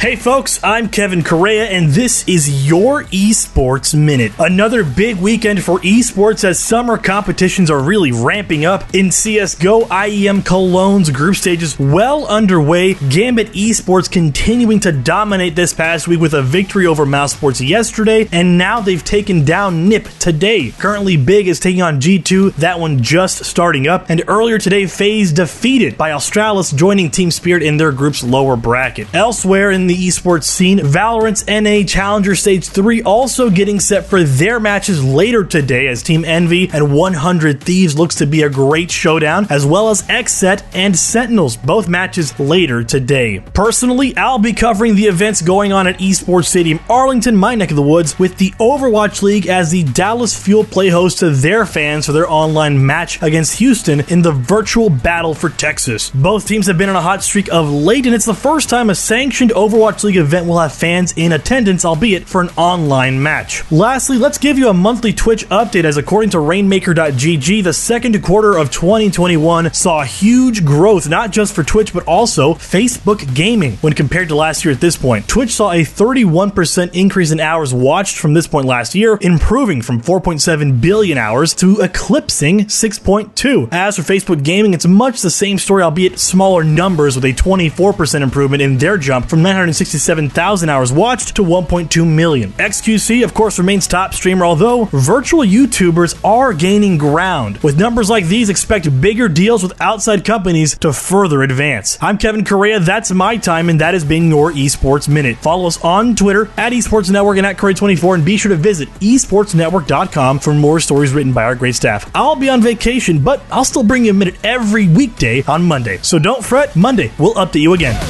Hey folks, I'm Kevin Correa, and this is your Esports Minute. Another big weekend for esports as summer competitions are really ramping up. In CSGO, IEM Cologne's group stages well underway. Gambit Esports continuing to dominate this past week with a victory over Mousesports yesterday, and now they've taken down NIP today. Currently, Big is taking on G2, that one just starting up, and earlier today, FaZe defeated by Astralis, joining Team Spirit in their group's lower bracket. Elsewhere in the esports scene, Valorant's NA Challenger Stage 3 also getting set for their matches later today as Team Envy and 100 Thieves looks to be a great showdown, as well as XSET and Sentinels, both matches later today. Personally, I'll be covering the events going on at Esports Stadium Arlington, my neck of the woods, with the Overwatch League as the Dallas Fuel play host to their fans for their online match against Houston in the virtual battle for Texas. Both teams have been on a hot streak of late, and it's the first time a sanctioned Overwatch Overwatch League event will have fans in attendance, albeit for an online match. Lastly, let's give you a monthly Twitch update as according to Rainmaker.gg, the second quarter of 2021 saw huge growth, not just for Twitch, but also Facebook gaming when compared to last year at this point. Twitch saw a 31% increase in hours watched from this point last year, improving from 4.7 billion hours to eclipsing 6.2. As for Facebook gaming, it's much the same story, albeit smaller numbers, with a 24% improvement in their jump from 900 167,000 hours watched to 1.2 million. XQC, of course, remains top streamer, although virtual YouTubers are gaining ground. With numbers like these, expect bigger deals with outside companies to further advance. I'm Kevin Correa, that's my time, and that has been your Esports Minute. Follow us on Twitter at Esports Network and at Correa24, and be sure to visit esportsnetwork.com for more stories written by our great staff. I'll be on vacation, but I'll still bring you a minute every weekday on Monday. So don't fret, Monday, we'll update you again.